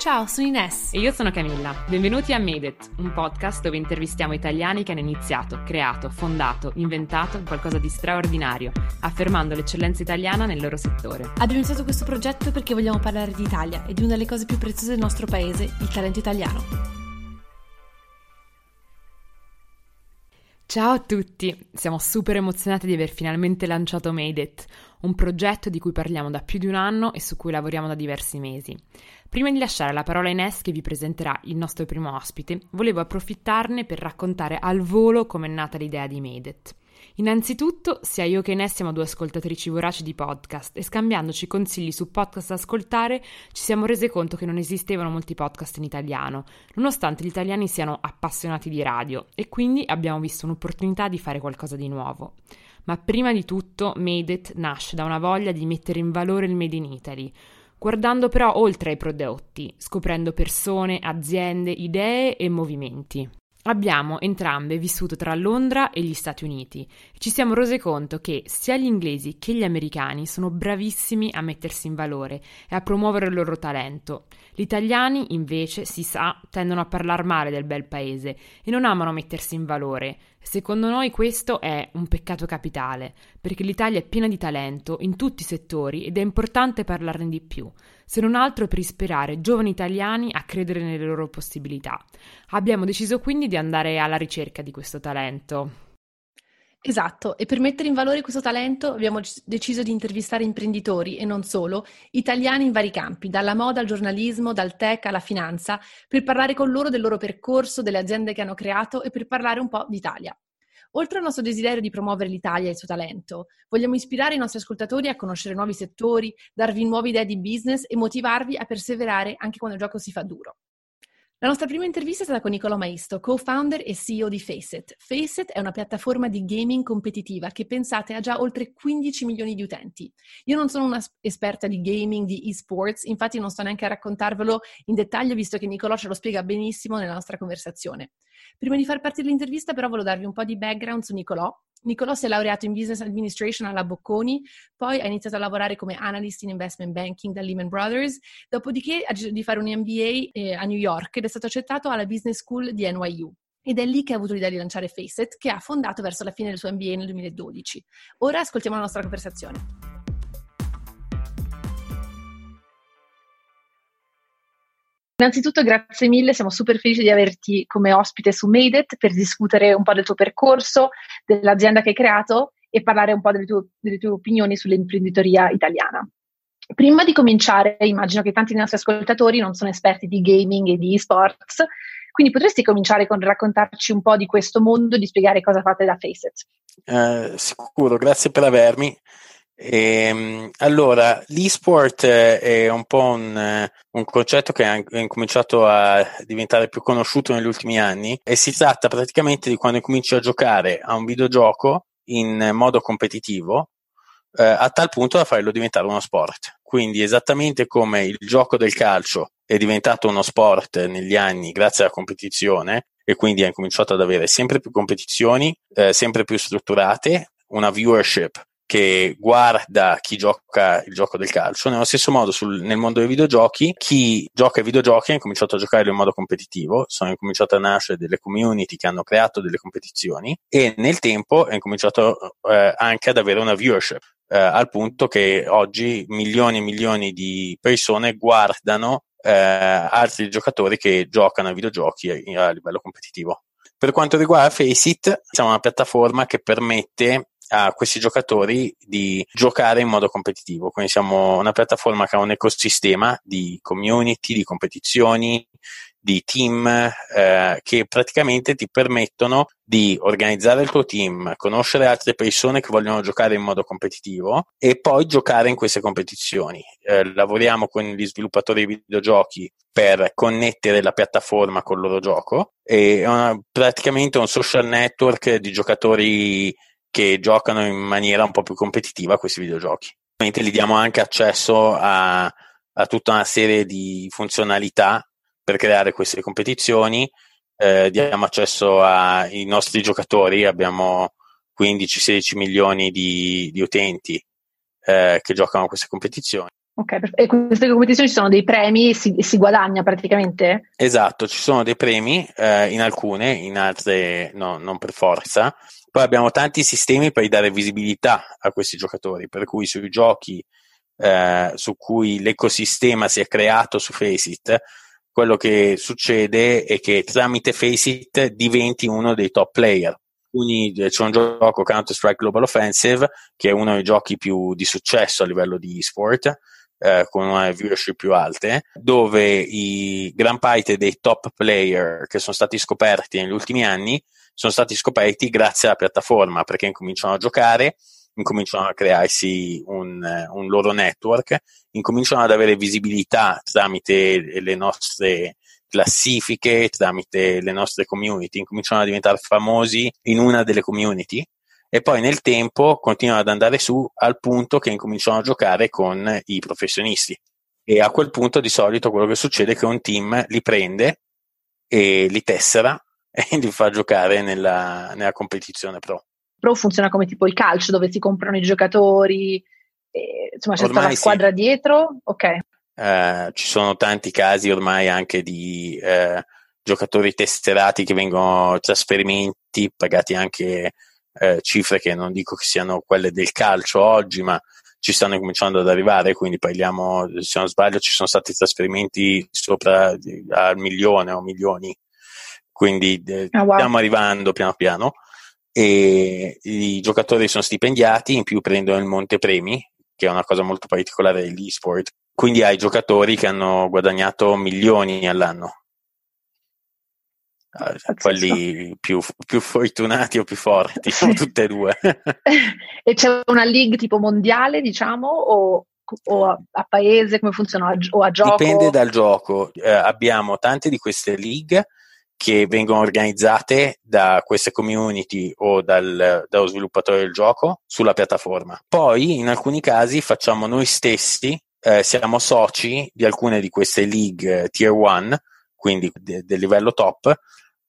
Ciao, sono Ines. E io sono Camilla. Benvenuti a Made It, un podcast dove intervistiamo italiani che hanno iniziato, creato, fondato, inventato qualcosa di straordinario, affermando l'eccellenza italiana nel loro settore. Abbiamo iniziato questo progetto perché vogliamo parlare di Italia e di una delle cose più preziose del nostro paese, il talento italiano. Ciao a tutti, siamo super emozionati di aver finalmente lanciato Made It, un progetto di cui parliamo da più di un anno e su cui lavoriamo da diversi mesi. Prima di lasciare la parola a Ines che vi presenterà il nostro primo ospite, volevo approfittarne per raccontare al volo come è nata l'idea di Made It. Innanzitutto, sia io che Ines siamo due ascoltatrici voraci di podcast e scambiandoci consigli su podcast da ascoltare ci siamo rese conto che non esistevano molti podcast in italiano, nonostante gli italiani siano appassionati di radio e quindi abbiamo visto un'opportunità di fare qualcosa di nuovo. Ma prima di tutto Made It nasce da una voglia di mettere in valore il Made in Italy, guardando però oltre ai prodotti, scoprendo persone, aziende, idee e movimenti. Abbiamo entrambe vissuto tra Londra e gli Stati Uniti e ci siamo rese conto che sia gli inglesi che gli americani sono bravissimi a mettersi in valore e a promuovere il loro talento. Gli italiani, invece, si sa, tendono a parlare male del bel paese e non amano mettersi in valore. Secondo noi questo è un peccato capitale, perché l'Italia è piena di talento in tutti i settori ed è importante parlarne di più se non altro per ispirare giovani italiani a credere nelle loro possibilità. Abbiamo deciso quindi di andare alla ricerca di questo talento. Esatto, e per mettere in valore questo talento abbiamo deciso di intervistare imprenditori e non solo, italiani in vari campi, dalla moda al giornalismo, dal tech alla finanza, per parlare con loro del loro percorso, delle aziende che hanno creato e per parlare un po' d'Italia. Oltre al nostro desiderio di promuovere l'Italia e il suo talento, vogliamo ispirare i nostri ascoltatori a conoscere nuovi settori, darvi nuove idee di business e motivarvi a perseverare anche quando il gioco si fa duro. La nostra prima intervista è stata con Nicola Maisto, co-founder e CEO di Faceit. Faceit è una piattaforma di gaming competitiva che pensate ha già oltre 15 milioni di utenti. Io non sono un'esperta di gaming, di esports, infatti non sto neanche a raccontarvelo in dettaglio visto che Nicola ce lo spiega benissimo nella nostra conversazione. Prima di far partire l'intervista però volevo darvi un po' di background su Nicolò Nicolò si è laureato in Business Administration alla Bocconi, poi ha iniziato a lavorare come analyst in investment banking da Lehman Brothers, dopodiché ha deciso di fare un MBA eh, a New York ed è stato accettato alla Business School di NYU. Ed è lì che ha avuto l'idea di lanciare Faceit, che ha fondato verso la fine del suo MBA nel 2012. Ora ascoltiamo la nostra conversazione. Innanzitutto grazie mille, siamo super felici di averti come ospite su Made It per discutere un po' del tuo percorso, dell'azienda che hai creato e parlare un po' delle tue, delle tue opinioni sull'imprenditoria italiana. Prima di cominciare, immagino che tanti dei nostri ascoltatori non sono esperti di gaming e di esports, quindi potresti cominciare con raccontarci un po' di questo mondo e di spiegare cosa fate da Faceit. Eh, sicuro, grazie per avermi. Ehm, allora, l'esport è un po' un, un concetto che ha incominciato a diventare più conosciuto negli ultimi anni e si tratta praticamente di quando cominci a giocare a un videogioco in modo competitivo eh, a tal punto da farlo diventare uno sport. Quindi esattamente come il gioco del calcio è diventato uno sport negli anni grazie alla competizione e quindi ha incominciato ad avere sempre più competizioni, eh, sempre più strutturate, una viewership che guarda chi gioca il gioco del calcio. Nello stesso modo, sul, nel mondo dei videogiochi, chi gioca ai videogiochi ha incominciato a giocare in modo competitivo, sono incominciate a nascere delle community che hanno creato delle competizioni e nel tempo è incominciato eh, anche ad avere una viewership. Eh, al punto che oggi milioni e milioni di persone guardano eh, altri giocatori che giocano ai videogiochi a, a livello competitivo. Per quanto riguarda Faceit, siamo una piattaforma che permette a questi giocatori di giocare in modo competitivo. Quindi siamo una piattaforma che ha un ecosistema di community, di competizioni, di team eh, che praticamente ti permettono di organizzare il tuo team, conoscere altre persone che vogliono giocare in modo competitivo e poi giocare in queste competizioni. Eh, lavoriamo con gli sviluppatori di videogiochi per connettere la piattaforma con il loro gioco e è una, praticamente un social network di giocatori che giocano in maniera un po' più competitiva a questi videogiochi. Ovviamente gli diamo anche accesso a, a tutta una serie di funzionalità per creare queste competizioni, eh, diamo accesso ai nostri giocatori, abbiamo 15-16 milioni di, di utenti eh, che giocano a queste competizioni. Ok, e queste competizioni ci sono dei premi e si, si, guadagna praticamente? Esatto, ci sono dei premi eh, in alcune, in altre no, non per forza. Poi abbiamo tanti sistemi per dare visibilità a questi giocatori, per cui sui giochi eh, su cui l'ecosistema si è creato su Faceit, quello che succede è che tramite Faceit diventi uno dei top player. Quindi eh, c'è un gioco Counter-Strike Global Offensive che è uno dei giochi più di successo a livello di e-sport eh, con una viewership più alte, dove i gran parte dei top player che sono stati scoperti negli ultimi anni sono stati scoperti grazie alla piattaforma perché incominciano a giocare, incominciano a crearsi un, un loro network, incominciano ad avere visibilità tramite le nostre classifiche, tramite le nostre community, incominciano a diventare famosi in una delle community e poi nel tempo continuano ad andare su al punto che incominciano a giocare con i professionisti. E a quel punto di solito quello che succede è che un team li prende e li tessera e li fa giocare nella, nella competizione pro. Pro funziona come tipo il calcio dove si comprano i giocatori, e, insomma c'è ormai stata la squadra sì. dietro, ok. Uh, ci sono tanti casi ormai anche di uh, giocatori tesserati che vengono trasferimenti, pagati anche eh, cifre che non dico che siano quelle del calcio oggi, ma ci stanno cominciando ad arrivare, quindi parliamo, se non sbaglio, ci sono stati trasferimenti sopra al milione o milioni, quindi eh, oh, wow. stiamo arrivando piano piano e i giocatori sono stipendiati, in più prendono il montepremi, che è una cosa molto particolare dell'e-sport, quindi hai giocatori che hanno guadagnato milioni all'anno. Pazzesco. quelli più, più, fortunati o più forti, sono tutte e due. e c'è una league tipo mondiale, diciamo, o, o a, a, paese, come funziona, o a gioco? Dipende dal gioco. Eh, abbiamo tante di queste league che vengono organizzate da queste community o dal, dallo sviluppatore del gioco sulla piattaforma. Poi in alcuni casi facciamo noi stessi, eh, siamo soci di alcune di queste league tier 1, quindi de- del livello top,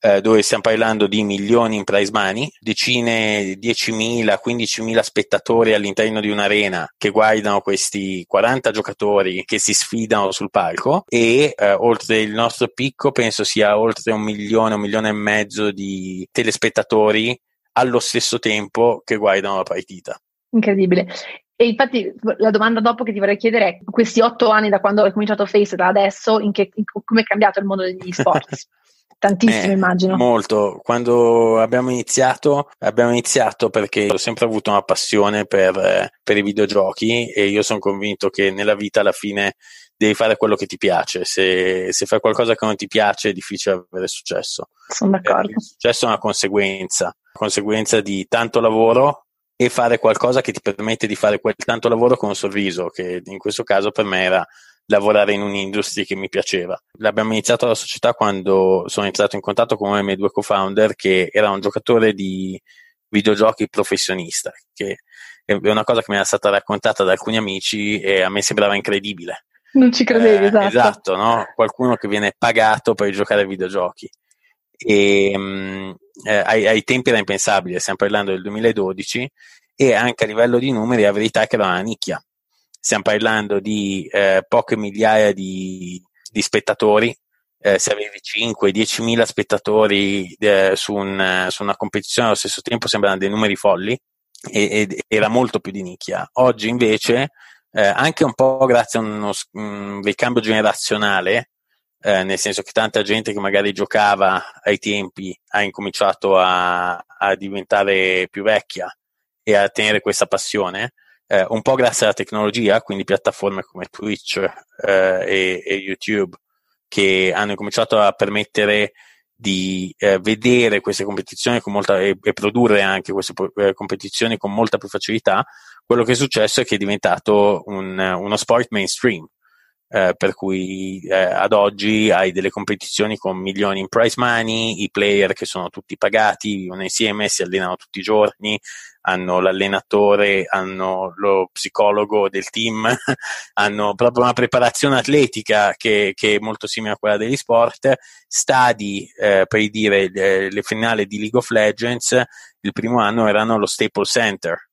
eh, dove stiamo parlando di milioni in prize money, decine, 10.000, 15.000 spettatori all'interno di un'arena che guardano questi 40 giocatori che si sfidano sul palco e eh, oltre il nostro picco penso sia oltre un milione, un milione e mezzo di telespettatori allo stesso tempo che guardano la partita. Incredibile. E infatti la domanda dopo che ti vorrei chiedere è, questi otto anni da quando hai cominciato Face da adesso, in che, in, come è cambiato il mondo degli sport? Tantissimo, eh, immagino. Molto. Quando abbiamo iniziato, abbiamo iniziato perché ho sempre avuto una passione per, eh, per i videogiochi e io sono convinto che nella vita alla fine devi fare quello che ti piace. Se, se fai qualcosa che non ti piace è difficile avere successo. Sono d'accordo. il successo è una conseguenza, conseguenza di tanto lavoro e fare qualcosa che ti permette di fare quel tanto lavoro con un sorriso, che in questo caso per me era lavorare in un'industria che mi piaceva. L'abbiamo iniziato la società quando sono entrato in contatto con uno dei miei due co-founder che era un giocatore di videogiochi professionista, che è una cosa che mi era stata raccontata da alcuni amici e a me sembrava incredibile. Non ci credevi, eh, esatto. Esatto, no? Qualcuno che viene pagato per giocare ai videogiochi. E, um, eh, ai, ai, tempi era impensabile, stiamo parlando del 2012 e anche a livello di numeri la verità è che era una nicchia stiamo parlando di eh, poche migliaia di, di spettatori, eh, se avevi 5-10 mila spettatori eh, su, un, su, una competizione allo stesso tempo sembrano dei numeri folli e, ed era molto più di nicchia. Oggi invece, eh, anche un po' grazie a uno un ricambio generazionale, eh, nel senso che tanta gente che magari giocava ai tempi ha incominciato a, a diventare più vecchia e a tenere questa passione, eh, un po' grazie alla tecnologia, quindi piattaforme come Twitch eh, e, e, YouTube, che hanno cominciato a permettere di eh, vedere queste competizioni molta, e, e, produrre anche queste eh, competizioni con molta più facilità, quello che è successo è che è diventato un, uno sport mainstream. Eh, per cui eh, ad oggi hai delle competizioni con milioni in prize money, i player che sono tutti pagati, vivono insieme, si allenano tutti i giorni, hanno l'allenatore, hanno lo psicologo del team, hanno proprio una preparazione atletica che, che, è molto simile a quella degli sport, stadi eh, per dire le, le finali di League of Legends il primo anno erano allo Staples Center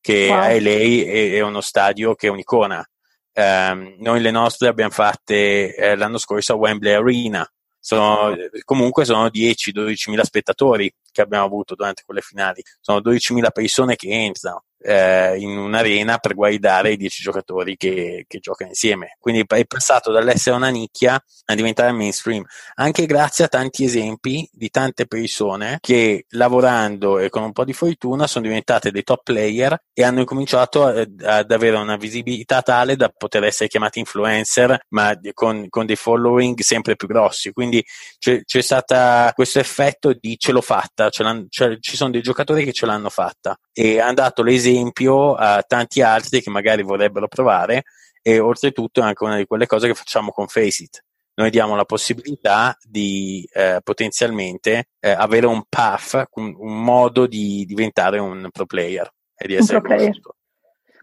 che wow. a LA è, è, uno stadio che è un'icona eh, noi le nostre abbiamo fatte eh, l'anno scorso a Wembley Arena, sono, comunque sono 10-12 mila spettatori che abbiamo avuto durante quelle finali, sono 12 mila persone che entrano eh, in un'arena per guidare i 10 giocatori che, che, giocano insieme. Quindi è passato dall'essere una nicchia a diventare mainstream, anche grazie a tanti esempi di tante persone che lavorando e con un po' di fortuna sono diventate dei top player e hanno incominciato a, ad avere una visibilità tale da poter essere chiamati influencer, ma con, con dei following sempre più grossi. Quindi c'è, c'è stato questo effetto di ce l'ho fatta, ce cioè, ci sono dei giocatori che ce l'hanno fatta e hanno dato l'esempio esempio a tanti altri che magari vorrebbero provare e oltretutto è anche una di quelle cose che facciamo con Faceit. Noi diamo la possibilità di eh, potenzialmente eh, avere un path, un, un, modo di diventare un pro player e di essere conosciuto.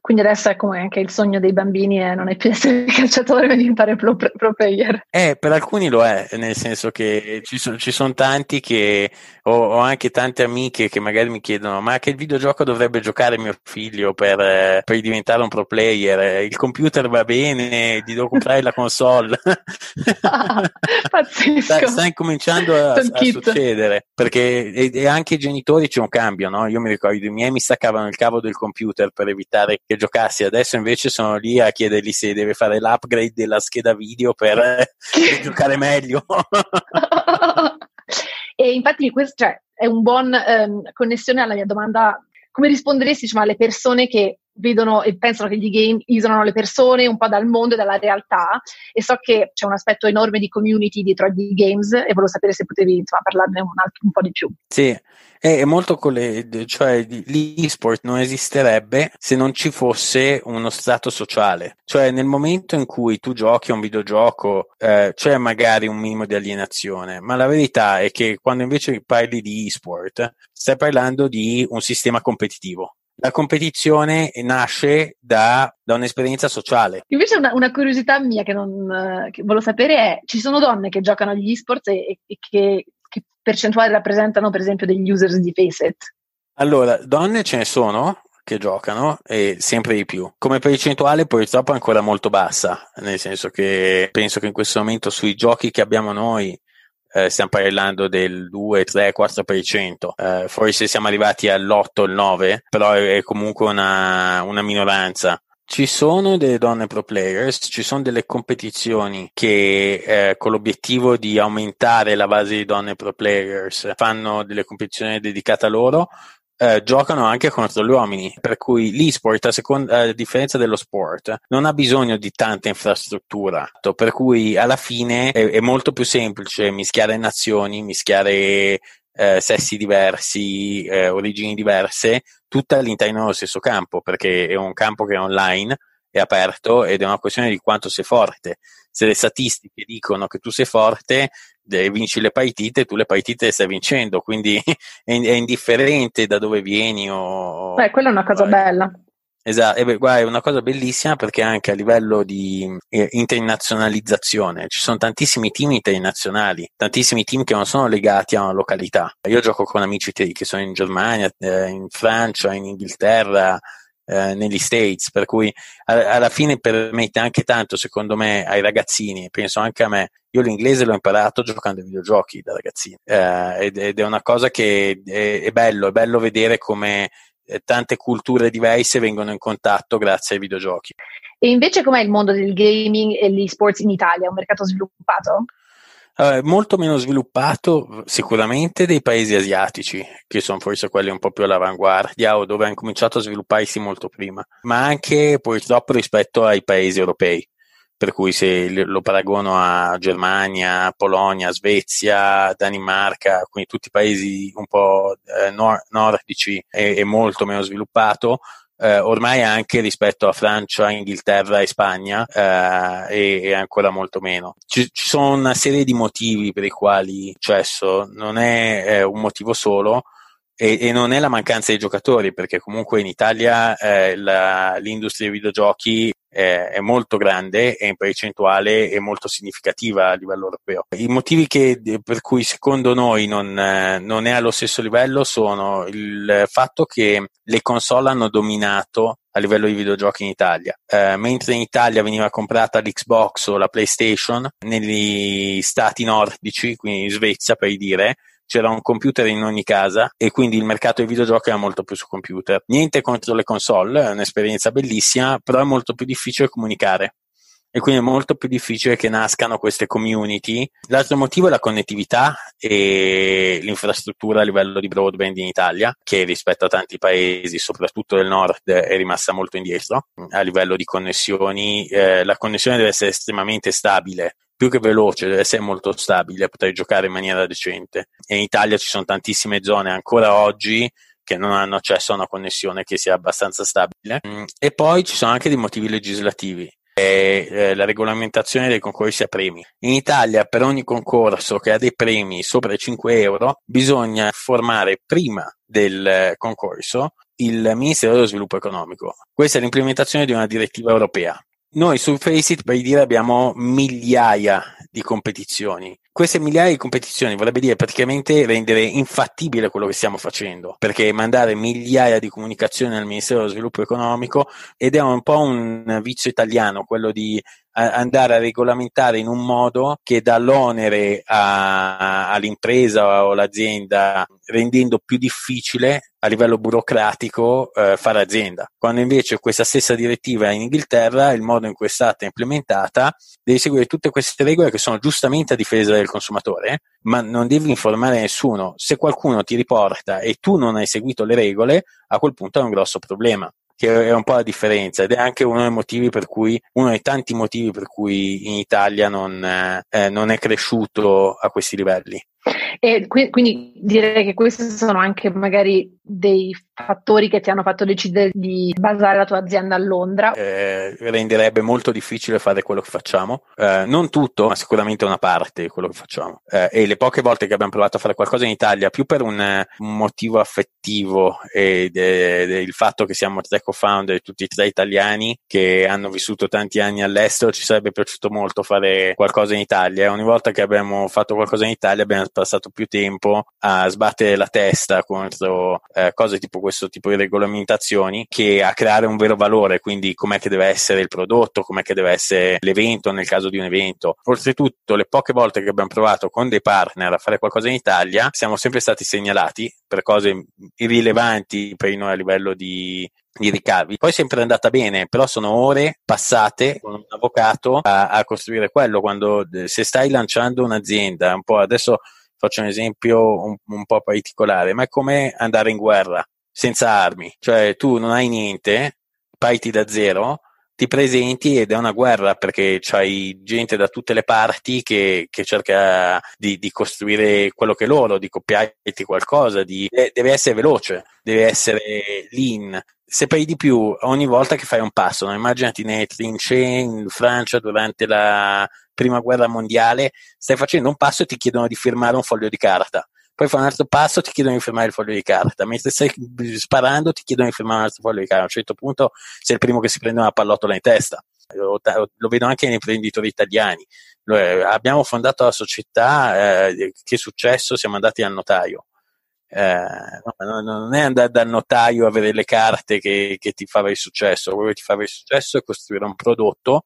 Quindi adesso è come anche il sogno dei bambini è non è più essere calciatore ma diventare pro, pro player. Eh, per alcuni lo è, nel senso che ci, so, ci sono tanti che ho, ho, anche tante amiche che magari mi chiedono ma che videogioco dovrebbe giocare mio figlio per, per diventare un pro player? Il computer va bene, gli devo comprare la console. Ah, pazzesco. Sta, sta incominciando a, a succedere perché e, e, anche i genitori c'è un cambio, no? Io mi ricordo i miei mi staccavano il cavo del computer per evitare che giocassi, adesso invece sono lì a chiedergli se deve fare l'upgrade della scheda video per, per giocare meglio. e infatti questo cioè, è un buon um, connessione alla mia domanda, come risponderesti diciamo, alle persone che vedono e pensano che gli game isolano le persone un po' dal mondo e dalla realtà. E so che c'è un aspetto enorme di community dietro agli games e volevo sapere se potevi insomma, parlarne un, altro, un po' di più. Sì, è molto colle- cioè l'e-sport non esisterebbe se non ci fosse uno strato sociale, cioè nel momento in cui tu giochi a un videogioco eh, c'è magari un minimo di alienazione, ma la verità è che quando invece parli di e-sport stai parlando di un sistema competitivo la competizione nasce da, da un'esperienza sociale. Invece una, una curiosità mia che, non, che volevo sapere è, ci sono donne che giocano agli esports e, e che, che percentuale rappresentano per esempio degli users di Faceit? Allora, donne ce ne sono, che giocano e sempre di più. Come percentuale purtroppo è ancora molto bassa, nel senso che penso che in questo momento sui giochi che abbiamo noi eh, stiamo parlando del 2, 3, 4%, eh, forse siamo arrivati all'8, il 9, però è, è comunque una, una minoranza. Ci sono delle donne pro players, ci sono delle competizioni che eh, con l'obiettivo di aumentare la base di donne pro players fanno delle competizioni dedicate a loro, eh, giocano anche contro gli uomini, per cui l'e-sport, a, seconda, a differenza dello sport, non ha bisogno di tanta infrastruttura, per cui alla fine è, è molto più semplice mischiare nazioni, mischiare eh, sessi diversi, eh, origini diverse, tutte all'interno dello stesso campo, perché è un campo che è online, è aperto ed è una questione di quanto sei forte. Se le statistiche dicono che tu sei forte, vinci le partite, tu le partite le stai vincendo, quindi è, indifferente da dove vieni. O, Beh, quella è una cosa vai. bella. Esatto, beh, guarda, è una cosa bellissima perché anche a livello di eh, internazionalizzazione ci sono tantissimi team internazionali, tantissimi team che non sono legati a una località. Io gioco con amici che sono in Germania, eh, in Francia, in Inghilterra, eh, negli States, per cui alla fine permette anche tanto, secondo me, ai ragazzini, penso anche a me. Io l'inglese l'ho imparato giocando ai videogiochi da ragazzino eh, ed, ed, è una cosa che è, è bello, è bello vedere come eh, tante culture diverse vengono in contatto grazie ai videogiochi. E invece com'è il mondo del gaming e gli sports in Italia? È un mercato sviluppato? Uh, molto meno sviluppato sicuramente dei paesi asiatici, che sono forse quelli un po' più all'avanguardia o dove hanno cominciato a svilupparsi molto prima, ma anche purtroppo rispetto ai paesi europei. Per cui se lo paragono a Germania, Polonia, Svezia, Danimarca, quindi tutti i paesi un po' eh, nord- nordici è, è molto meno sviluppato, eh, ormai anche rispetto a Francia, Inghilterra e Spagna eh, e, e, ancora molto meno. Ci, ci, sono una serie di motivi per i quali il successo non è eh, un motivo solo e, e, non è la mancanza di giocatori, perché comunque in Italia eh, la, l'industria dei videogiochi è, è, molto grande e in percentuale è molto significativa a livello europeo. I motivi che, per cui secondo noi non, non è allo stesso livello sono il fatto che le console hanno dominato a livello di videogiochi in Italia. Eh, mentre in Italia veniva comprata l'Xbox o la PlayStation, negli stati nordici, quindi in Svezia per dire, c'era un computer in ogni casa e quindi il mercato dei videogiochi era molto più su computer. Niente contro le console, è un'esperienza bellissima, però è molto più difficile comunicare e quindi è molto più difficile che nascano queste community. L'altro motivo è la connettività e l'infrastruttura a livello di broadband in Italia, che rispetto a tanti paesi, soprattutto del nord, è rimasta molto indietro. A livello di connessioni, eh, la connessione deve essere estremamente stabile più che veloce, deve essere molto stabile, poter giocare in maniera decente. E in Italia ci sono tantissime zone ancora oggi che non hanno accesso a una connessione che sia abbastanza stabile. Mm, e poi ci sono anche dei motivi legislativi eh, la regolamentazione dei concorsi a premi. In Italia per ogni concorso che ha dei premi sopra i 5 euro bisogna formare prima del concorso il Ministero dello Sviluppo Economico. Questa è l'implementazione di una direttiva europea. Noi su Faceit, per dire, abbiamo migliaia di competizioni. Queste migliaia di competizioni vorrebbe dire praticamente rendere infattibile quello che stiamo facendo, perché mandare migliaia di comunicazioni al Ministero dello Sviluppo Economico ed è un po' un vizio italiano, quello di andare a regolamentare in un modo che dà l'onere a, all'impresa o all'azienda rendendo più difficile a livello burocratico eh, fare azienda. Quando invece questa stessa direttiva in Inghilterra, il modo in cui è stata implementata, devi seguire tutte queste regole che sono giustamente a difesa del consumatore, ma non devi informare nessuno. Se qualcuno ti riporta e tu non hai seguito le regole, a quel punto è un grosso problema che è un po' la differenza ed è anche uno dei motivi per cui, uno dei tanti motivi per cui in Italia non, eh, non è cresciuto a questi livelli. E quindi direi che questi sono anche magari dei fattori che ti hanno fatto decidere di basare la tua azienda a Londra? Eh, renderebbe molto difficile fare quello che facciamo. Eh, non tutto, ma sicuramente una parte di quello che facciamo. Eh, e le poche volte che abbiamo provato a fare qualcosa in Italia, più per un, un motivo affettivo e il fatto che siamo tre co-founder, tutti e tre italiani che hanno vissuto tanti anni all'estero, ci sarebbe piaciuto molto fare qualcosa in Italia. Ogni volta che abbiamo fatto qualcosa in Italia abbiamo passato più tempo a sbattere la testa contro eh, cose tipo questo tipo di regolamentazioni che a creare un vero valore, quindi com'è che deve essere il prodotto, com'è che deve essere l'evento nel caso di un evento. Oltretutto, le poche volte che abbiamo provato con dei partner a fare qualcosa in Italia, siamo sempre stati segnalati per cose irrilevanti per noi a livello di, di ricavi. Poi è sempre andata bene, però sono ore passate con un avvocato a, a costruire quello. Quando se stai lanciando un'azienda, un po' adesso faccio un esempio un, un po' particolare, ma è come andare in guerra senza armi, cioè tu non hai niente, parti da zero, ti presenti ed è una guerra perché c'hai gente da tutte le parti che, che cerca di, di, costruire quello che loro, di copiarti qualcosa, di, deve essere veloce, deve essere lean. Se poi di più ogni volta che fai un passo, no? immaginati nelle trincee in Francia durante la prima guerra mondiale, stai facendo un passo e ti chiedono di firmare un foglio di carta. Poi fai un altro passo, ti chiedono di firmare il foglio di carta. Mentre stai sparando, ti chiedono di firmare un altro foglio di carta. A un certo punto sei il primo che si prende una pallottola in testa. Lo, lo vedo anche nei imprenditori italiani. Eh, abbiamo fondato la società, eh, che successo? Siamo andati al notaio. Eh, no, non è andare dal notaio a avere le carte che, che ti fa avere successo. Quello che ti fa avere successo è costruire un prodotto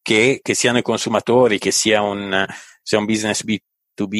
che, che siano i consumatori, che sia un, sia un business B2B,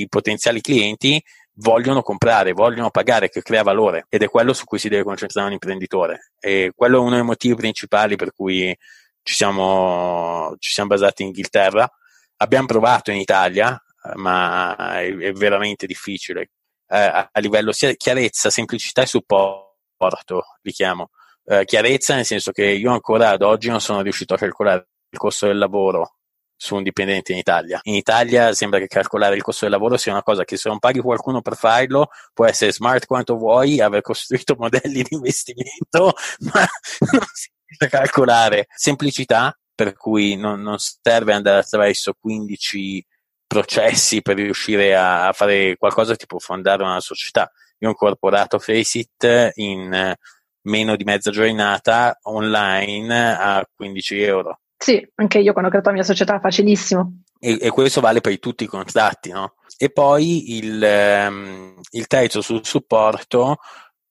i potenziali clienti vogliono comprare, vogliono pagare, che crea valore ed è quello su cui si deve concentrare un imprenditore. E quello è uno dei motivi principali per cui ci siamo, ci siamo basati in Inghilterra. Abbiamo provato in Italia, ma è, è veramente difficile. Eh, a, a, livello sia chiarezza, semplicità e supporto, li chiamo. Eh, chiarezza nel senso che io ancora ad oggi non sono riuscito a calcolare il costo del lavoro su un dipendente in Italia. In Italia sembra che calcolare il costo del lavoro sia una cosa che se non paghi qualcuno per farlo può essere smart quanto vuoi, aver costruito modelli di investimento, ma non si a calcolare. Semplicità, per cui non, non serve andare attraverso 15 processi per riuscire a, fare qualcosa può fondare una società. Io ho incorporato Faceit in meno di mezza giornata online a 15 euro sì, anche io quando ho creato la mia società, facilissimo. E, e questo vale per tutti i contratti, no? E poi il, um, il terzo sul supporto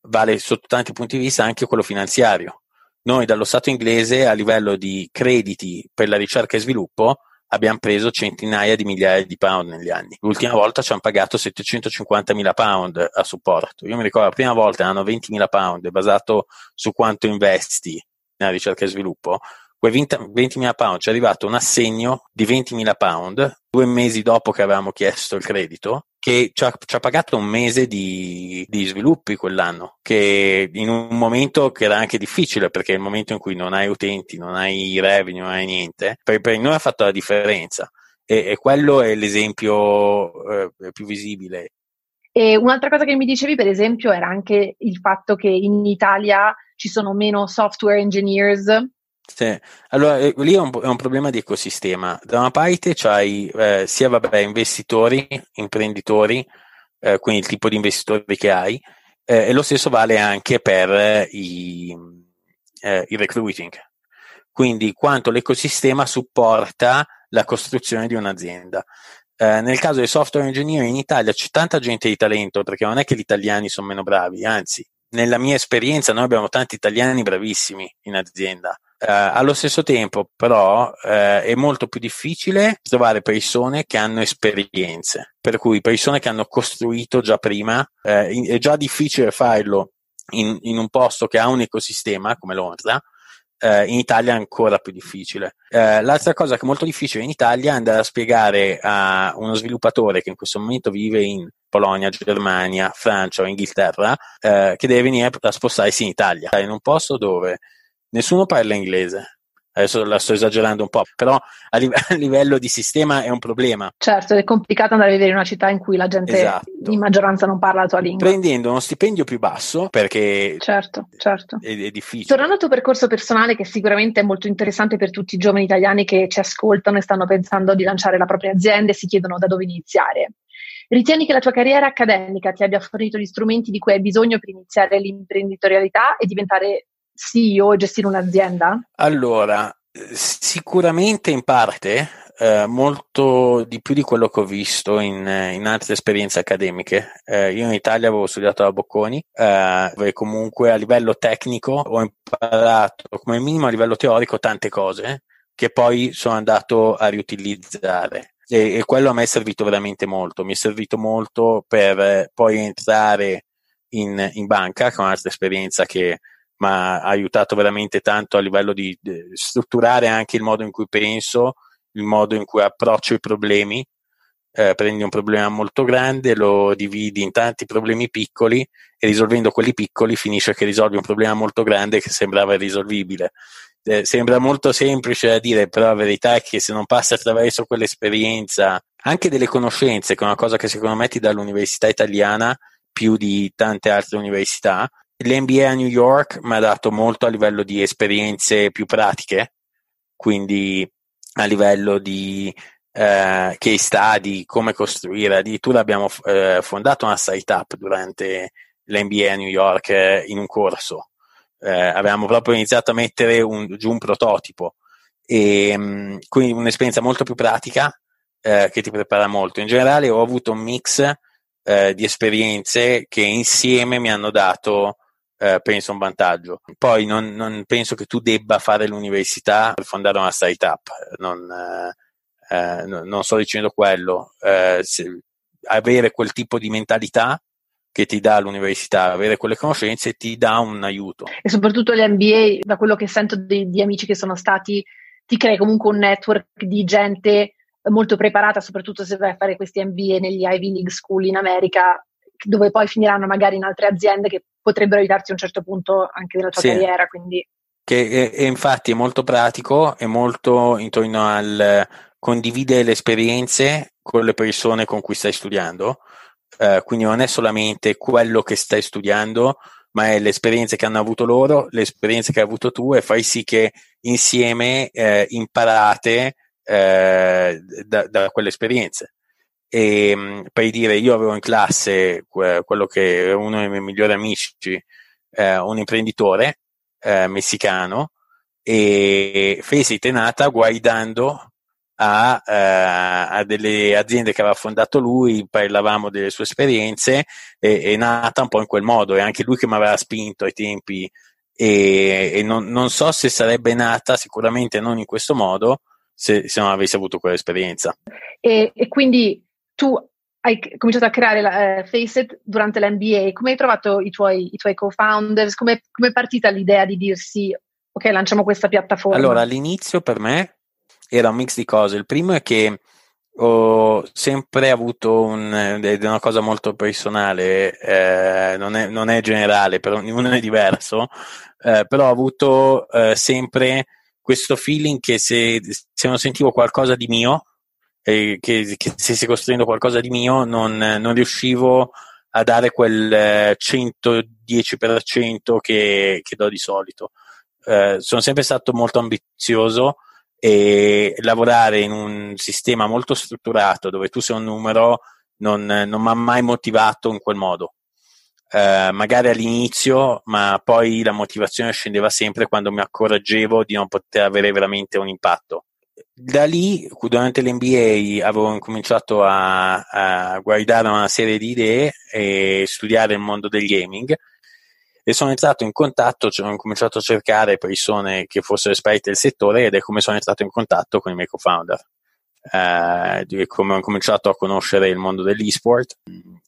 vale sotto tanti punti di vista anche quello finanziario. Noi dallo Stato inglese a livello di crediti per la ricerca e sviluppo abbiamo preso centinaia di migliaia di pound negli anni. L'ultima volta ci hanno pagato 750.000 pound a supporto. Io mi ricordo la prima volta erano 20.000 pound, basato su quanto investi nella ricerca e sviluppo. Quei 20, 20.000 pound ci è arrivato un assegno di 20.000 pound due mesi dopo che avevamo chiesto il credito che ci ha, ci ha, pagato un mese di, di, sviluppi quell'anno, che in un momento che era anche difficile, perché è il momento in cui non hai utenti, non hai revenue, non hai niente, per, per noi ha fatto la differenza. E, e quello è l'esempio eh, più visibile. E un'altra cosa che mi dicevi, per esempio, era anche il fatto che in Italia ci sono meno software engineers sì. Allora, eh, lì è un, è un, problema di ecosistema. Da una parte c'hai eh, sia vabbè, investitori, imprenditori, eh, quindi il tipo di investitori che hai, eh, e lo stesso vale anche per i, eh, il recruiting. Quindi quanto l'ecosistema supporta la costruzione di un'azienda. Nel caso del software engineer in Italia c'è tanta gente di talento, perché non è che gli italiani sono meno bravi, anzi, nella mia esperienza noi abbiamo tanti italiani bravissimi in azienda Uh, allo stesso tempo, però, uh, è molto più difficile trovare persone che hanno esperienze, per cui persone che hanno costruito già prima, uh, in, è già difficile farlo in, in, un posto che ha un ecosistema come Londra. in Italia è ancora più difficile. l'altra cosa che è molto difficile in Italia è andare a spiegare a uno sviluppatore che in questo momento vive in Polonia, Germania, Francia o Inghilterra, che deve venire a spostarsi in Italia, in un posto dove nessuno parla inglese. Adesso la sto esagerando un po', però a, live- a, livello di sistema è un problema. Certo, è complicato andare a vivere in una città in cui la gente esatto. in maggioranza non parla la tua lingua. Prendendo uno stipendio più basso, perché certo, certo. È, è difficile. Tornando al tuo percorso personale, che sicuramente è molto interessante per tutti i giovani italiani che ci ascoltano e stanno pensando di lanciare la propria azienda e si chiedono da dove iniziare. Ritieni che la tua carriera accademica ti abbia fornito gli strumenti di cui hai bisogno per iniziare l'imprenditorialità e diventare CEO e gestire un'azienda? Allora, sicuramente in parte, eh, molto di più di quello che ho visto in, in altre esperienze accademiche. Eh, io in Italia avevo studiato a Bocconi, eh, dove comunque a livello tecnico ho imparato, come minimo a livello teorico, tante cose che poi sono andato a riutilizzare. E, e quello a me è servito veramente molto. Mi è servito molto per poi entrare in, in banca, che è un'altra esperienza che ma ha aiutato veramente tanto a livello di, di strutturare anche il modo in cui penso, il modo in cui approccio i problemi. Eh, prendi un problema molto grande, lo dividi in tanti problemi piccoli e risolvendo quelli piccoli finisce che risolvi un problema molto grande che sembrava irrisolvibile. Eh, sembra molto semplice da dire, però la verità è che se non passi attraverso quell'esperienza, anche delle conoscenze, che è una cosa che secondo me ti dà l'università italiana più di tante altre università, L'NBA a New York mi ha dato molto a livello di esperienze più pratiche, quindi a livello di eh, case study, come costruire. Addirittura abbiamo eh, fondato una startup durante l'NBA a New York eh, in un corso. Eh, avevamo proprio iniziato a mettere un, giù un prototipo e mh, mm, quindi un'esperienza molto più pratica eh, che ti prepara molto. In generale ho avuto un mix eh, di esperienze che insieme mi hanno dato eh, penso un vantaggio. Poi non, non, penso che tu debba fare l'università per fondare una startup, non, eh, eh non sto dicendo quello. Eh, se, avere quel tipo di mentalità che ti dà l'università, avere quelle conoscenze ti dà un aiuto. E soprattutto l'MBA, da quello che sento di, di amici che sono stati, ti crea comunque un network di gente molto preparata, soprattutto se vai a fare questi MBA negli Ivy League School in America, dove poi finiranno magari in altre aziende che potrebbero aiutarti a un certo punto anche nella tua sì. carriera. Quindi. Che è, è infatti è molto pratico, è molto intorno al condividere le esperienze con le persone con cui stai studiando. Uh, quindi non è solamente quello che stai studiando, ma è le esperienze che hanno avuto loro, le esperienze che hai avuto tu e fai sì che insieme eh, imparate eh, da, da, quelle esperienze. E ehm, per dire, io avevo in classe quello che è uno dei miei migliori amici, eh, un imprenditore eh, messicano, e Faceit è nata guidando a, eh, a, delle aziende che aveva fondato lui, parlavamo delle sue esperienze, e, è nata un po' in quel modo, e anche lui che mi aveva spinto ai tempi e, e non, non, so se sarebbe nata, sicuramente non in questo modo, se, se non avessi avuto quell'esperienza. E, e, quindi tu hai cominciato a creare la, uh, Faceit durante l'MBA, come hai trovato i tuoi, i tuoi co-founders? Come è partita l'idea di dirsi ok, lanciamo questa piattaforma? Allora, all'inizio per me era un mix di cose. Il primo è che ho sempre avuto un, ed è una cosa molto personale, eh, non, è, non, è, generale, per ognuno è diverso, eh, però ho avuto eh, sempre questo feeling che se, se, non sentivo qualcosa di mio, che, che stessi costruendo qualcosa di mio, non, non riuscivo a dare quel 110% che, che do di solito. Eh, sono sempre stato molto ambizioso e lavorare in un sistema molto strutturato dove tu sei un numero non, non mi ha mai motivato in quel modo. Uh, magari all'inizio, ma poi la motivazione scendeva sempre quando mi accorgevo di non poter avere veramente un impatto. Da lì, durante l'MBA, avevo cominciato a, a guardare una serie di idee e studiare il mondo del gaming. E sono entrato in contatto, cioè ho cominciato a cercare persone che fossero esperti del settore ed è come sono entrato in contatto con i miei co-founder. Eh, come ho cominciato a conoscere il mondo dell'esport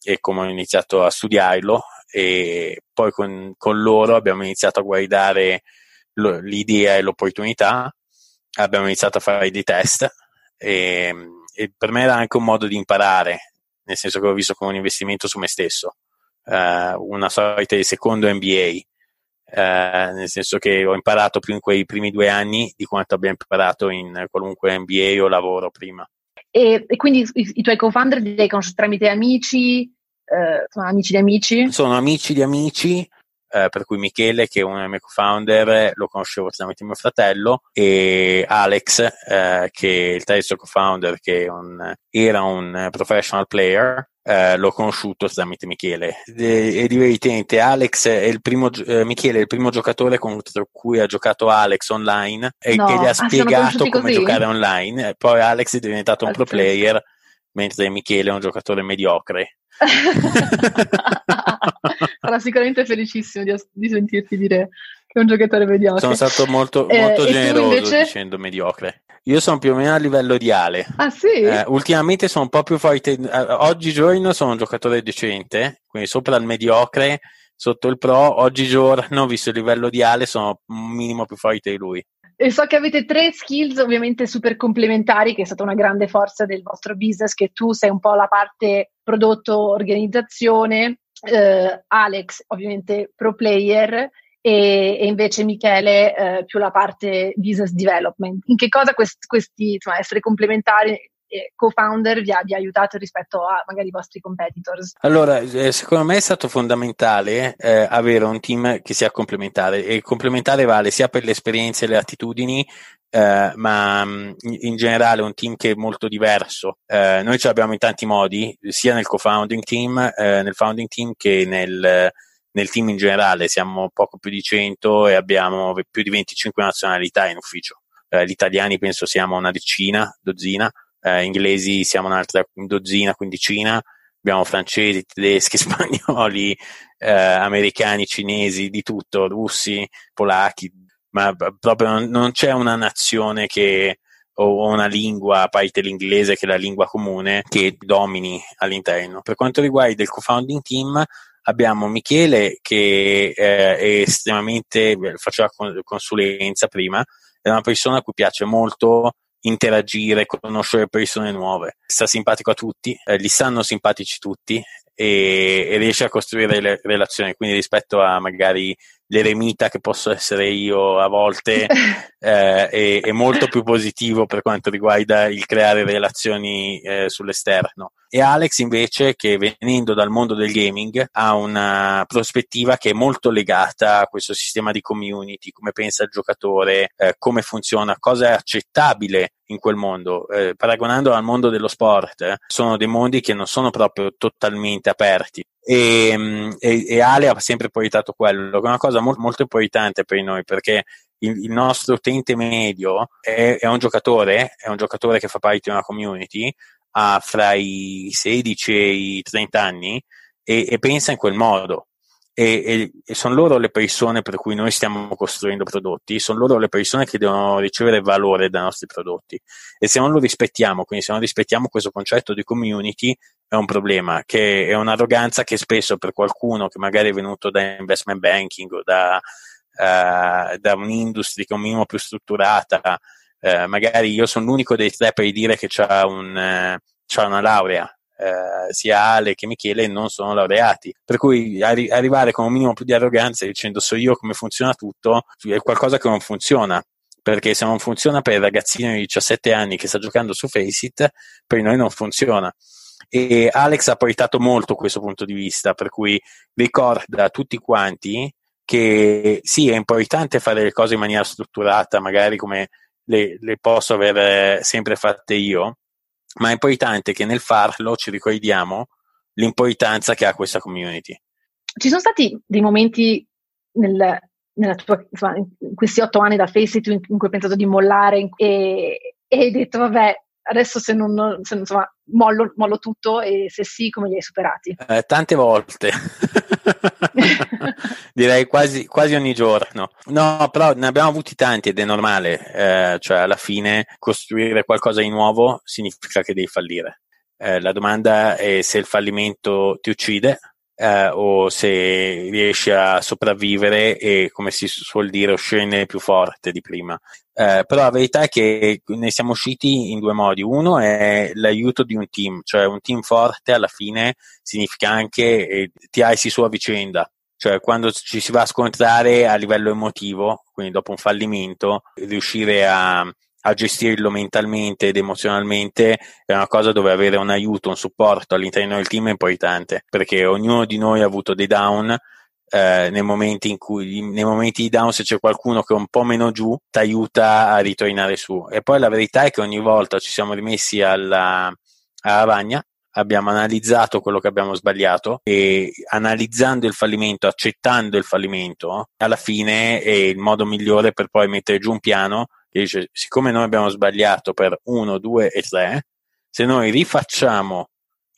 e come ho iniziato a studiarlo. E poi con, con loro abbiamo iniziato a guardare lo, l'idea e l'opportunità, abbiamo iniziato a fare dei test e, e per me era anche un modo di imparare, nel senso che l'ho visto come un investimento su me stesso uh, una sorta di secondo MBA, eh, nel senso che ho imparato più in quei primi due anni di quanto abbia imparato in qualunque MBA o lavoro prima. E, e quindi i, i, tuoi co-founder li hai conosciuti tramite amici? Uh, sono amici di amici? Sono amici di amici, per cui Michele, che è uno dei miei co-founder, lo conoscevo tramite mio fratello, e Alex, che è il terzo co-founder, che un, era un professional player, eh, l'ho conosciuto tramite Michele. è divertente, Alex è il primo, eh, Michele è il primo giocatore contro cui ha giocato Alex online e no. che gli ha ah, spiegato come così? giocare online. Poi Alex è diventato un pro player, mentre Michele è un giocatore mediocre. Sarà sicuramente felicissimo di, di, sentirti dire che è un giocatore mediocre. Sono stato molto, molto eh, generoso invece... dicendo mediocre. Io sono più o meno a livello di Ale. Ah sì? Eh, ultimamente sono un po' più forte. Eh, oggigiorno sono un giocatore decente, quindi sopra il mediocre, sotto il pro. Oggigiorno, visto il livello di Ale, sono un minimo più forte di lui. E so che avete tre skills ovviamente super complementari, che è stata una grande forza del vostro business, che tu sei un po' la parte prodotto organizzazione, eh, Alex ovviamente pro player e, e invece Michele eh, più la parte business development. In che cosa quest, questi, insomma, essere complementari co-founder vi ha, vi ha, aiutato rispetto a magari i vostri competitors? Allora, eh, secondo me è stato fondamentale eh, avere un team che sia complementare e complementare vale sia per le esperienze e le attitudini, eh, ma mm, in generale un team che è molto diverso. Eh, noi ce l'abbiamo in tanti modi, sia nel co-founding team, eh, nel founding team che nel nel team in generale siamo poco più di 100 e abbiamo più di 25 nazionalità in ufficio. Eh, gli italiani penso siamo una decina, dozzina, eh, inglesi siamo un'altra dozzina, quindicina, abbiamo francesi, tedeschi, spagnoli, eh, americani, cinesi, di tutto, russi, polacchi, ma proprio non, c'è una nazione che o una lingua, a parte l'inglese che è la lingua comune, che domini all'interno. Per quanto riguarda il co-founding team, abbiamo Michele che eh, è estremamente, faceva consulenza prima, è una persona a cui piace molto interagire, conoscere persone nuove, sta simpatico a tutti, eh, gli stanno simpatici tutti e, e riesce a costruire le relazioni, quindi rispetto a magari l'eremita che posso essere io a volte eh, è, è, molto più positivo per quanto riguarda il creare relazioni eh, sull'esterno. E Alex invece, che venendo dal mondo del gaming, ha una prospettiva che è molto legata a questo sistema di community, come pensa il giocatore, eh, come funziona, cosa è accettabile in quel mondo. Eh, paragonando al mondo dello sport, eh, sono dei mondi che non sono proprio totalmente aperti. E, mm, e, e Ale ha sempre portato quello, che è una cosa molto, molto importante per noi, perché il, il nostro utente medio è, è, un giocatore, è un giocatore che fa parte di una community, ha fra i 16 e i 30 anni e, e pensa in quel modo. E, e, e sono loro le persone per cui noi stiamo costruendo prodotti, sono loro le persone che devono ricevere valore dai nostri prodotti. E se non lo rispettiamo, quindi se non rispettiamo questo concetto di community è un problema, che è un'arroganza che spesso per qualcuno che magari è venuto da investment banking o da, uh, da un'industria che è un minimo più strutturata, uh, magari io sono l'unico dei tre per dire che ha un, uh, una laurea, eh, sia Ale che Michele non sono laureati. Per cui arri- arrivare con un minimo più di arroganza dicendo so io come funziona tutto è qualcosa che non funziona. Perché se non funziona per il ragazzino di 17 anni che sta giocando su Faceit, per noi non funziona. E Alex ha portato molto questo punto di vista, per cui ricorda a tutti quanti che sì, è importante fare le cose in maniera strutturata, magari come le, le posso aver sempre fatte io, ma è importante che nel farlo ci ricordiamo l'importanza che ha questa community. Ci sono stati dei momenti nel, tua, insomma, in questi otto anni da Faceit in, in cui hai pensato di mollare e, e hai detto vabbè adesso se non, se, insomma, mollo, mollo, tutto e se sì come li hai superati? Eh, tante volte. Direi quasi, quasi, ogni giorno. No però ne abbiamo avuti tanti ed è normale eh, cioè alla fine costruire qualcosa di nuovo significa che devi fallire. Eh, la domanda è se il fallimento ti uccide eh, o se riesci a sopravvivere e, come si suol dire, uscirne più forte di prima. Eh, però la verità è che ne siamo usciti in due modi. Uno è l'aiuto di un team, cioè un team forte alla fine significa anche eh, tirarsi su a vicenda. Cioè, quando ci si va a scontrare a livello emotivo, quindi dopo un fallimento, riuscire a, a gestirlo mentalmente ed emozionalmente è una cosa dove avere un aiuto, un supporto all'interno del team è importante, perché ognuno di noi ha avuto dei down, eh, nei, momenti in cui, nei momenti di down se c'è qualcuno che è un po' meno giù ti aiuta a ritornare su. E poi la verità è che ogni volta ci siamo rimessi alla, alla lavagna abbiamo analizzato quello che abbiamo sbagliato e analizzando il fallimento, accettando il fallimento, alla fine è il modo migliore per poi mettere giù un piano che dice siccome noi abbiamo sbagliato per 1, 2 e 3, se noi rifacciamo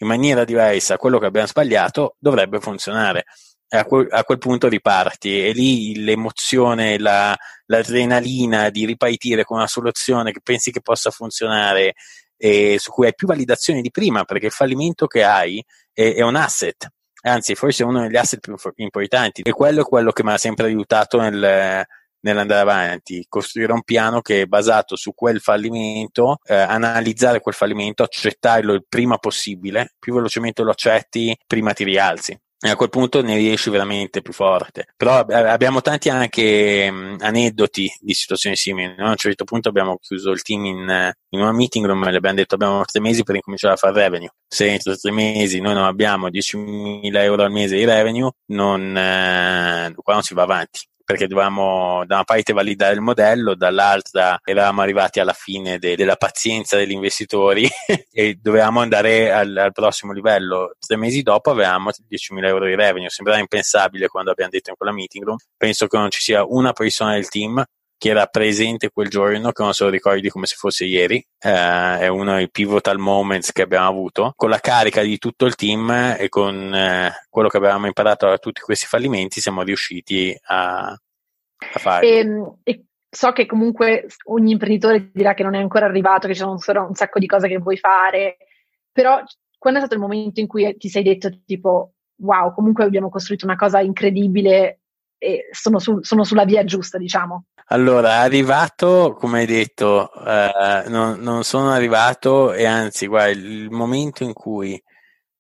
in maniera diversa quello che abbiamo sbagliato, dovrebbe funzionare. A, quel, a quel punto riparti. E lì l'emozione, la, l'adrenalina di ripartire con una soluzione che pensi che possa funzionare e su cui hai più validazione di prima perché il fallimento che hai è, è un asset. Anzi forse è uno degli asset più importanti. E quello è quello che mi ha sempre aiutato nel, nell'andare avanti, costruire un piano che è basato su quel fallimento, eh, analizzare quel fallimento, accettarlo il prima possibile, più velocemente lo accetti, prima ti rialzi. E a quel punto ne riesci veramente più forte. Però abbiamo tanti anche mh, aneddoti di situazioni simili. Noi a un certo punto abbiamo chiuso il team in, in una meeting room e le abbiamo detto abbiamo tre mesi per incominciare a fare revenue. Se entro tre mesi noi non abbiamo 10.000 euro al mese di revenue, non, eh, qua non si va avanti perché dovevamo da una parte validare il modello, dall'altra eravamo arrivati alla fine de- della pazienza degli investitori e dovevamo andare al-, al, prossimo livello. Tre mesi dopo avevamo 10.000 euro di revenue, sembrava impensabile quando abbiamo detto in quella meeting room. Penso che non ci sia una persona del team che era presente quel giorno, che non se lo ricordi come se fosse ieri, eh, è uno dei pivotal moments che abbiamo avuto, con la carica di tutto il team e con eh, quello che avevamo imparato da tutti questi fallimenti siamo riusciti a, a fare. E, ehm, e so che comunque ogni imprenditore dirà che non è ancora arrivato, che ci sono ancora un sacco di cose che vuoi fare, però quando è stato il momento in cui ti sei detto tipo wow, comunque abbiamo costruito una cosa incredibile sono, su, sono sulla via giusta, diciamo? Allora, arrivato, come hai detto, eh, non, non, sono arrivato e anzi, guarda, il momento in cui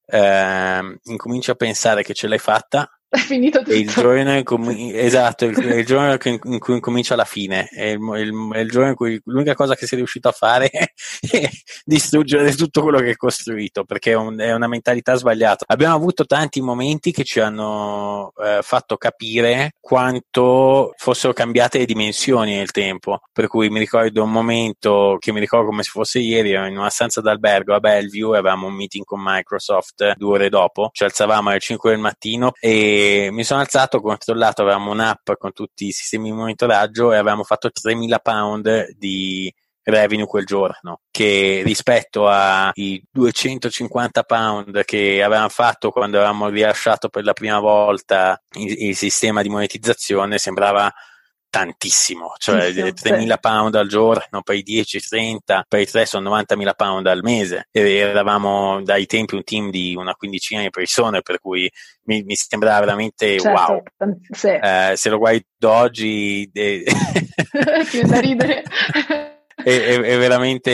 eh, incominci a pensare che ce l'hai fatta, è finito tutto. Il giorno in cui, esatto, il, il giorno in cui incomincia la fine, è il, il, il, giorno in cui l'unica cosa che sei riuscito a fare è distruggere tutto quello che hai costruito, perché è, un, è, una mentalità sbagliata. Abbiamo avuto tanti momenti che ci hanno eh, fatto capire quanto fossero cambiate le dimensioni nel tempo, per cui mi ricordo un momento che mi ricordo come se fosse ieri, ero in una stanza d'albergo a Bellevue, avevamo un meeting con Microsoft due ore dopo, ci alzavamo alle 5 del mattino e mi sono alzato, ho controllato, avevamo un'app con tutti i sistemi di monitoraggio e avevamo fatto 3.000 pound di, revenue quel giorno, che rispetto ai 250 pound che avevamo fatto quando avevamo rilasciato per la prima volta il, il sistema di monetizzazione sembrava tantissimo, cioè sì, 3.000 sì. pound al giorno, poi 10, 30, poi 3 sono 90.000 pound al mese e eravamo dai tempi un team di una quindicina di persone per cui mi, mi sembrava veramente certo, wow. Sì. Eh, se lo guardo oggi eh, ti da ridere. È, è, veramente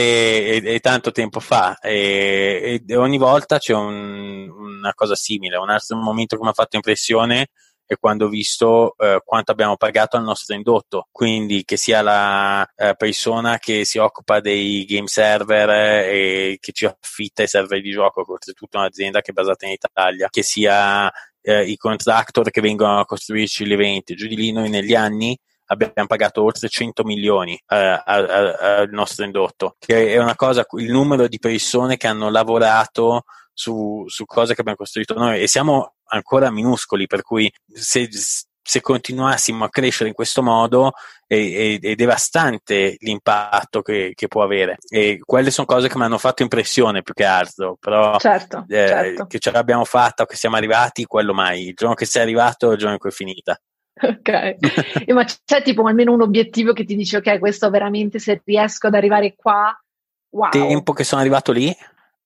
è, è, tanto tempo fa e, e ogni volta c'è un, una cosa simile. Un altro momento che mi ha fatto impressione è quando ho visto eh, quanto abbiamo pagato al nostro indotto, quindi che sia la eh, persona che si occupa dei game server eh, e che ci affitta i server di gioco, oltretutto un'azienda che è basata in Italia, che sia eh, i contractor che vengono a costruirci gli eventi, giù di lì noi negli anni abbiamo pagato oltre 100 milioni eh, al nostro indotto, che è una cosa, il numero di persone che hanno lavorato su, su cose che abbiamo costruito noi. E siamo ancora minuscoli, per cui se, se continuassimo a crescere in questo modo è, è, è devastante l'impatto che, che, può avere. E quelle sono cose che mi hanno fatto impressione più che altro, però certo, eh, certo. che ce l'abbiamo fatta o che siamo arrivati, quello mai. Il giorno che sei arrivato è il giorno in cui è finita. Ok, ma c'è tipo almeno un obiettivo che ti dice ok, questo veramente se riesco ad arrivare qua, wow. Tempo che sono arrivato lì,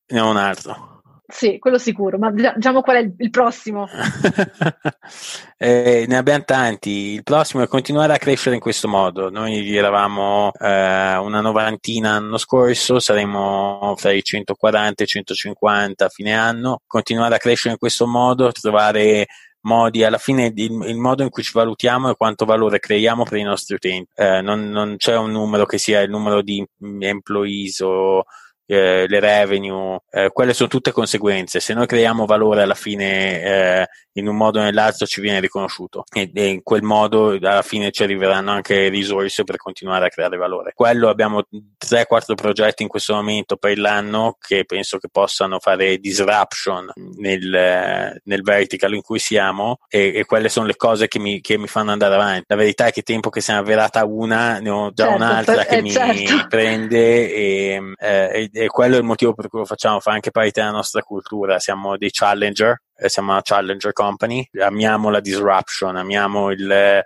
ne ho un altro. Sì, quello sicuro, ma diciamo qual è il, il prossimo? eh, ne abbiamo tanti. Il prossimo è continuare a crescere in questo modo. Noi eravamo eh, una novantina l'anno scorso, saremo fra i 140 e i 150 a fine anno. Continuare a crescere in questo modo, trovare modi, alla fine il, il, modo in cui ci valutiamo è quanto valore creiamo per i nostri utenti. Eh, non, non, c'è un numero che sia il numero di employees o eh, le revenue, eh, quelle sono tutte conseguenze. Se noi creiamo valore alla fine eh, in un modo o nell'altro ci viene riconosciuto e, e, in quel modo alla fine ci arriveranno anche risorse per continuare a creare valore. Quello abbiamo 3-4 progetti in questo momento per l'anno che penso che possano fare disruption nel, nel vertical in cui siamo e, e, quelle sono le cose che mi, che mi, fanno andare avanti. La verità è che tempo che ne è avverata una ne ho già certo, un'altra che eh, mi certo. prende e, eh, e, quello è il motivo per cui lo facciamo, fa anche parte della nostra cultura. Siamo dei challenger eh, siamo una challenger company, amiamo la disruption, amiamo il,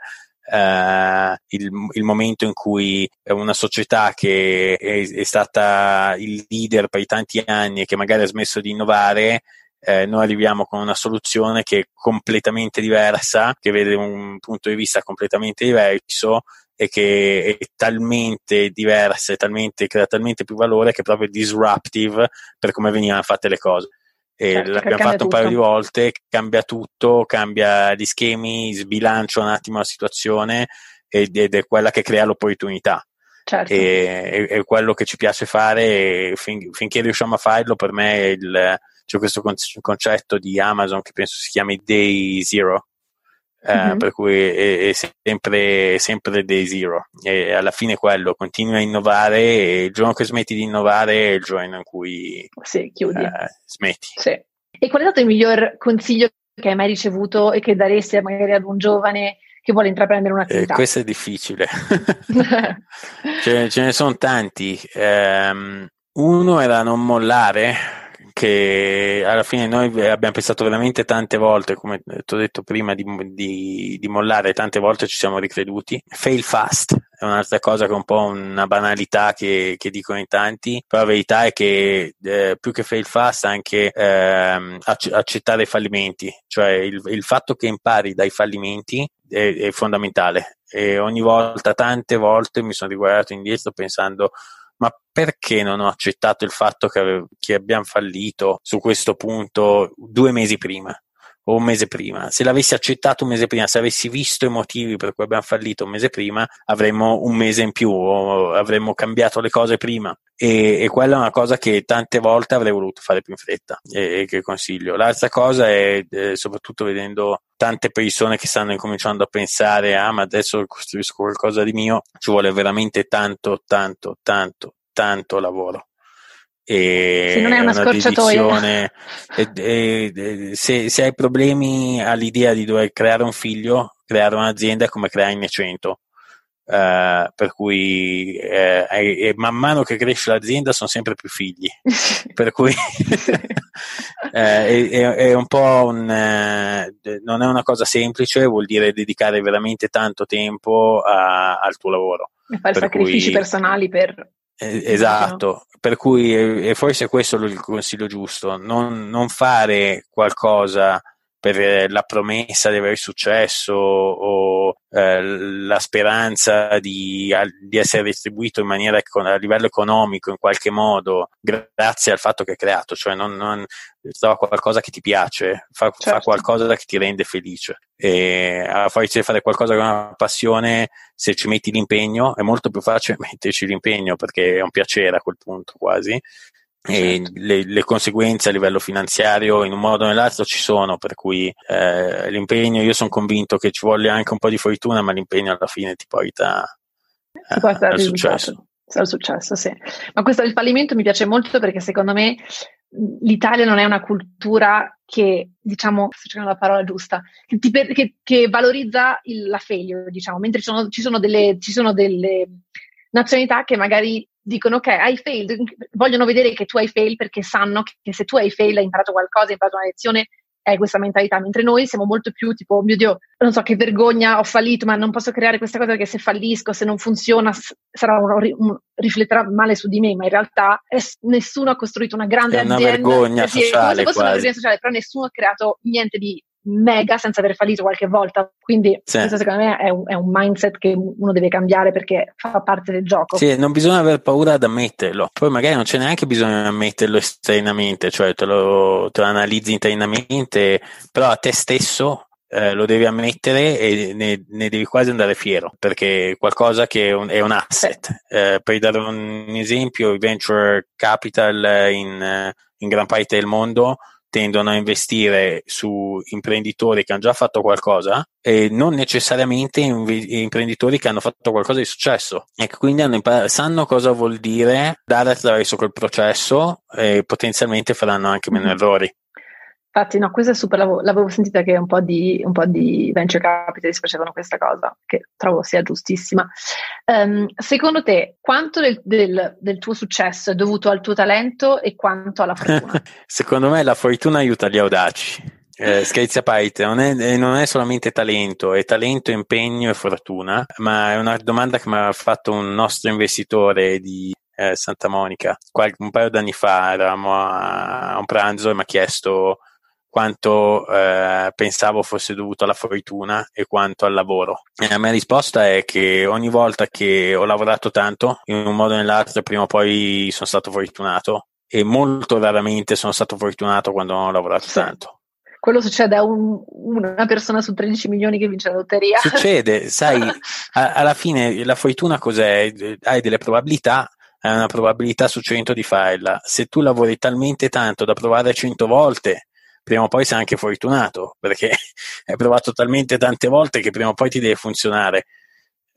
Uh, il, il, momento in cui una società che è, è, stata il leader per tanti anni e che magari ha smesso di innovare, eh, noi arriviamo con una soluzione che è completamente diversa, che vede un punto di vista completamente diverso e che è talmente diversa e talmente, crea talmente più valore che è proprio disruptive per come venivano fatte le cose. E certo, l'abbiamo fatto un paio di volte, cambia tutto, cambia gli schemi, sbilancia un attimo la situazione ed, ed è quella che crea l'opportunità. Certo. E, è, quello che ci piace fare fin, finché riusciamo a farlo per me il, c'è questo concetto di Amazon che penso si chiami Day Zero mm-hmm. per cui è, è sempre, sempre day zero e alla fine quello continua a innovare e il giorno che smetti di innovare è il giorno in cui sì, chiudi. Eh, smetti. Sì. E qual è stato il miglior consiglio che hai mai ricevuto e che daresti magari ad un giovane che vuole intraprendere un'attività? Eh, questo è difficile. ce, ce, ne sono tanti. Um, uno era non mollare che alla fine noi abbiamo pensato veramente tante volte, come ti ho detto prima, di, di, di mollare, tante volte ci siamo ricreduti. Fail fast è un'altra cosa che è un po' una banalità che, che dicono in tanti, però la verità è che eh, più che fail fast anche eh, accettare i fallimenti, cioè il, il, fatto che impari dai fallimenti è, è fondamentale e ogni volta, tante volte mi sono riguardato indietro pensando ma perché non ho accettato il fatto che, che abbiamo fallito su questo punto due mesi prima? O un mese prima. Se l'avessi accettato un mese prima, se avessi visto i motivi per cui abbiamo fallito un mese prima, avremmo un mese in più o avremmo cambiato le cose prima. E, e quella è una cosa che tante volte avrei voluto fare più in fretta e, e che consiglio. L'altra cosa è, eh, soprattutto vedendo tante persone che stanno incominciando a pensare, ah, ma adesso costruisco qualcosa di mio, ci vuole veramente tanto, tanto, tanto, tanto lavoro. E se non è una, una scorciatoia. E, e, e, se, se, hai problemi all'idea di dover creare un figlio, creare un'azienda è come creare in 100. Uh, per cui eh, e, man mano che cresce l'azienda sono sempre più figli, per cui eh, è, è, un po' un, eh, non è una cosa semplice, vuol dire dedicare veramente tanto tempo a, al tuo lavoro. E fare sacrifici cui, personali per... Eh, esatto, no? per cui e forse questo è il consiglio giusto, non, non fare qualcosa per la promessa di avere successo o eh, la speranza di, di, essere distribuito in maniera a livello economico in qualche modo grazie al fatto che è creato, cioè non, non trova qualcosa che ti piace, fa, certo. fa, qualcosa che ti rende felice e a farci fare qualcosa con una passione se ci metti l'impegno è molto più facile metterci l'impegno perché è un piacere a quel punto quasi e certo. le, le, conseguenze a livello finanziario in un modo o nell'altro ci sono, per cui eh, l'impegno, io sono convinto che ci voglia anche un po' di fortuna, ma l'impegno alla fine ti porta, ti porta al successo. Al successo, sì. Ma questo del fallimento mi piace molto perché secondo me l'Italia non è una cultura che, diciamo, sto cercando la parola giusta, che, ti, che, che valorizza il, la failure, diciamo, mentre ci sono, ci sono, delle, ci sono delle nazionalità che magari dicono ok, hai failed, vogliono vedere che tu hai fail perché sanno che se tu hai fail hai imparato qualcosa, hai imparato una lezione, hai questa mentalità, mentre noi siamo molto più tipo, mio Dio, non so che vergogna, ho fallito, ma non posso creare questa cosa perché se fallisco, se non funziona, sarà un, un, rifletterà male su di me, ma in realtà è, nessuno ha costruito una grande è una azienda. Vergogna sì, sociale, fosse una vergogna sociale, però nessuno ha creato niente di mega senza aver fallito qualche volta. Quindi sì. questo secondo me è un, è un, mindset che uno deve cambiare perché fa parte del gioco. Sì, non bisogna avere paura ad ammetterlo. Poi magari non c'è neanche bisogno di ammetterlo esternamente, cioè te lo, te lo analizzi internamente, però a te stesso eh, lo devi ammettere e ne, ne, devi quasi andare fiero perché è qualcosa che è un, è un asset. Eh, per dare un esempio, il venture capital in, in gran parte del mondo tendono a investire su imprenditori che hanno già fatto qualcosa e non necessariamente imprenditori che hanno fatto qualcosa di successo e quindi imparato, sanno cosa vuol dire dare attraverso quel processo e potenzialmente faranno anche meno errori. Infatti, no, questa è super, l'avevo, l'avevo sentita che un po' di, un po' di venture capitalist facevano questa cosa, che trovo sia giustissima. Um, secondo te, quanto del, del, del, tuo successo è dovuto al tuo talento e quanto alla fortuna? secondo me la fortuna aiuta gli audaci. Eh, scherzi a parte, non è, eh, non è, solamente talento, è talento, impegno e fortuna, ma è una domanda che mi ha fatto un nostro investitore di eh, Santa Monica. Qual- un paio d'anni fa eravamo a un pranzo e mi ha chiesto quanto eh, pensavo fosse dovuto alla fortuna e quanto al lavoro. E la mia risposta è che ogni volta che ho lavorato tanto, in un modo o nell'altro, prima o poi sono stato fortunato e molto raramente sono stato fortunato quando non ho lavorato tanto. Quello succede a un, una persona su 13 milioni che vince la lotteria. Succede, sai, a, alla fine la fortuna cos'è? Hai delle probabilità hai una probabilità su 100 di farla. Se tu lavori talmente tanto da provare 100 volte, prima o poi sei anche fortunato, perché hai provato talmente tante volte che prima o poi ti deve funzionare.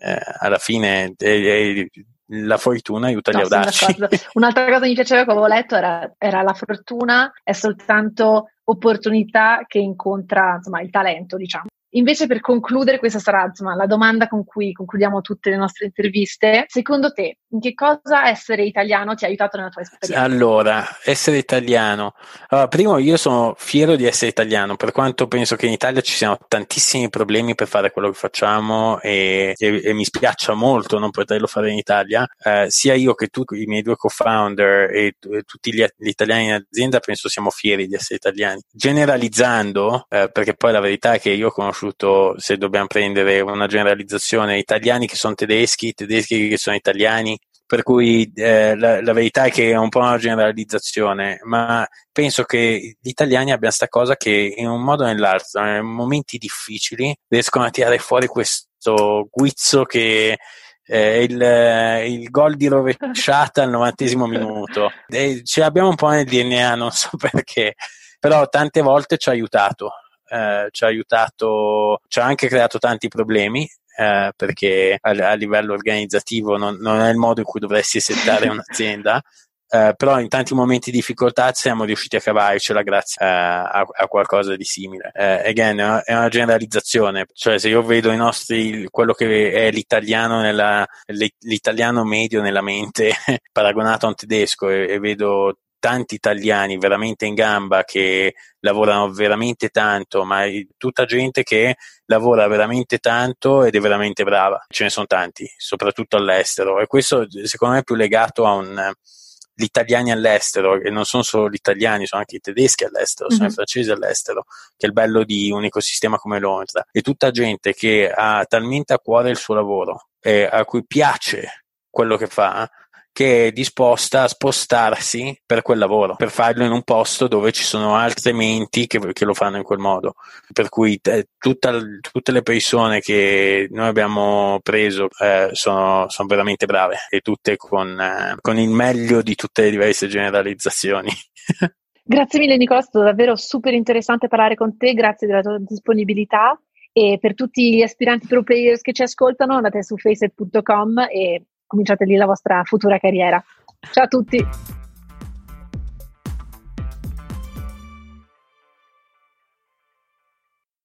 Eh, alla fine eh, la fortuna aiuta no, gli audaci. Un'altra cosa che mi piaceva che avevo letto era, era la fortuna è soltanto opportunità che incontra insomma, il talento, diciamo. Invece per concludere, questa sarà insomma, la domanda con cui concludiamo tutte le nostre interviste. Secondo te, in che cosa essere italiano ti ha aiutato nella tua esperienza? Allora, essere italiano. Allora, primo, io sono fiero di essere italiano, per quanto penso che in Italia ci siano tantissimi problemi per fare quello che facciamo e, e, e mi spiaccia molto non poterlo fare in Italia. Eh, sia io che tu, i miei due co-founder e, e tutti gli, gli, italiani in azienda, penso siamo fieri di essere italiani. Generalizzando, eh, perché poi la verità è che io ho conosciuto, se dobbiamo prendere una generalizzazione, italiani che sono tedeschi, tedeschi che sono italiani, per cui eh, la, la, verità è che è un po' una generalizzazione, ma penso che gli italiani abbiano questa cosa che in un modo o nell'altro, in momenti difficili, riescono a tirare fuori questo guizzo che è il, il gol di rovesciata al novantesimo minuto. E ce l'abbiamo un po' nel DNA, non so perché, però tante volte ci ha aiutato. Eh, ci ha aiutato, ci ha anche creato tanti problemi, eh, perché a, a, livello organizzativo non, non, è il modo in cui dovresti settare un'azienda, eh, però in tanti momenti di difficoltà siamo riusciti a cavarcela grazie eh, a, a, qualcosa di simile. Eh, again, è una, è una, generalizzazione, cioè se io vedo i nostri, quello che è l'italiano, nella, l'italiano medio nella mente paragonato a un tedesco e, e vedo tanti italiani veramente in gamba che lavorano veramente tanto, ma è tutta gente che lavora veramente tanto ed è veramente brava. Ce ne sono tanti, soprattutto all'estero, e questo secondo me è più legato a un gli italiani all'estero, che non sono solo gli italiani, sono anche i tedeschi all'estero, sono mm-hmm. i francesi all'estero, che è il bello di un ecosistema come Londra. È tutta gente che ha talmente a cuore il suo lavoro e a cui piace quello che fa, che è disposta a spostarsi per quel lavoro, per farlo in un posto dove ci sono altre menti che, che lo fanno in quel modo. Per cui eh, tutta, tutte le persone che noi abbiamo preso eh, sono, sono, veramente brave e tutte con, eh, con il meglio di tutte le diverse generalizzazioni. Grazie mille Nicola, è stato davvero super interessante parlare con te, grazie della tua disponibilità e per tutti gli aspiranti pro players che ci ascoltano andate su faceit.com e cominciate lì la vostra futura carriera. Ciao a tutti!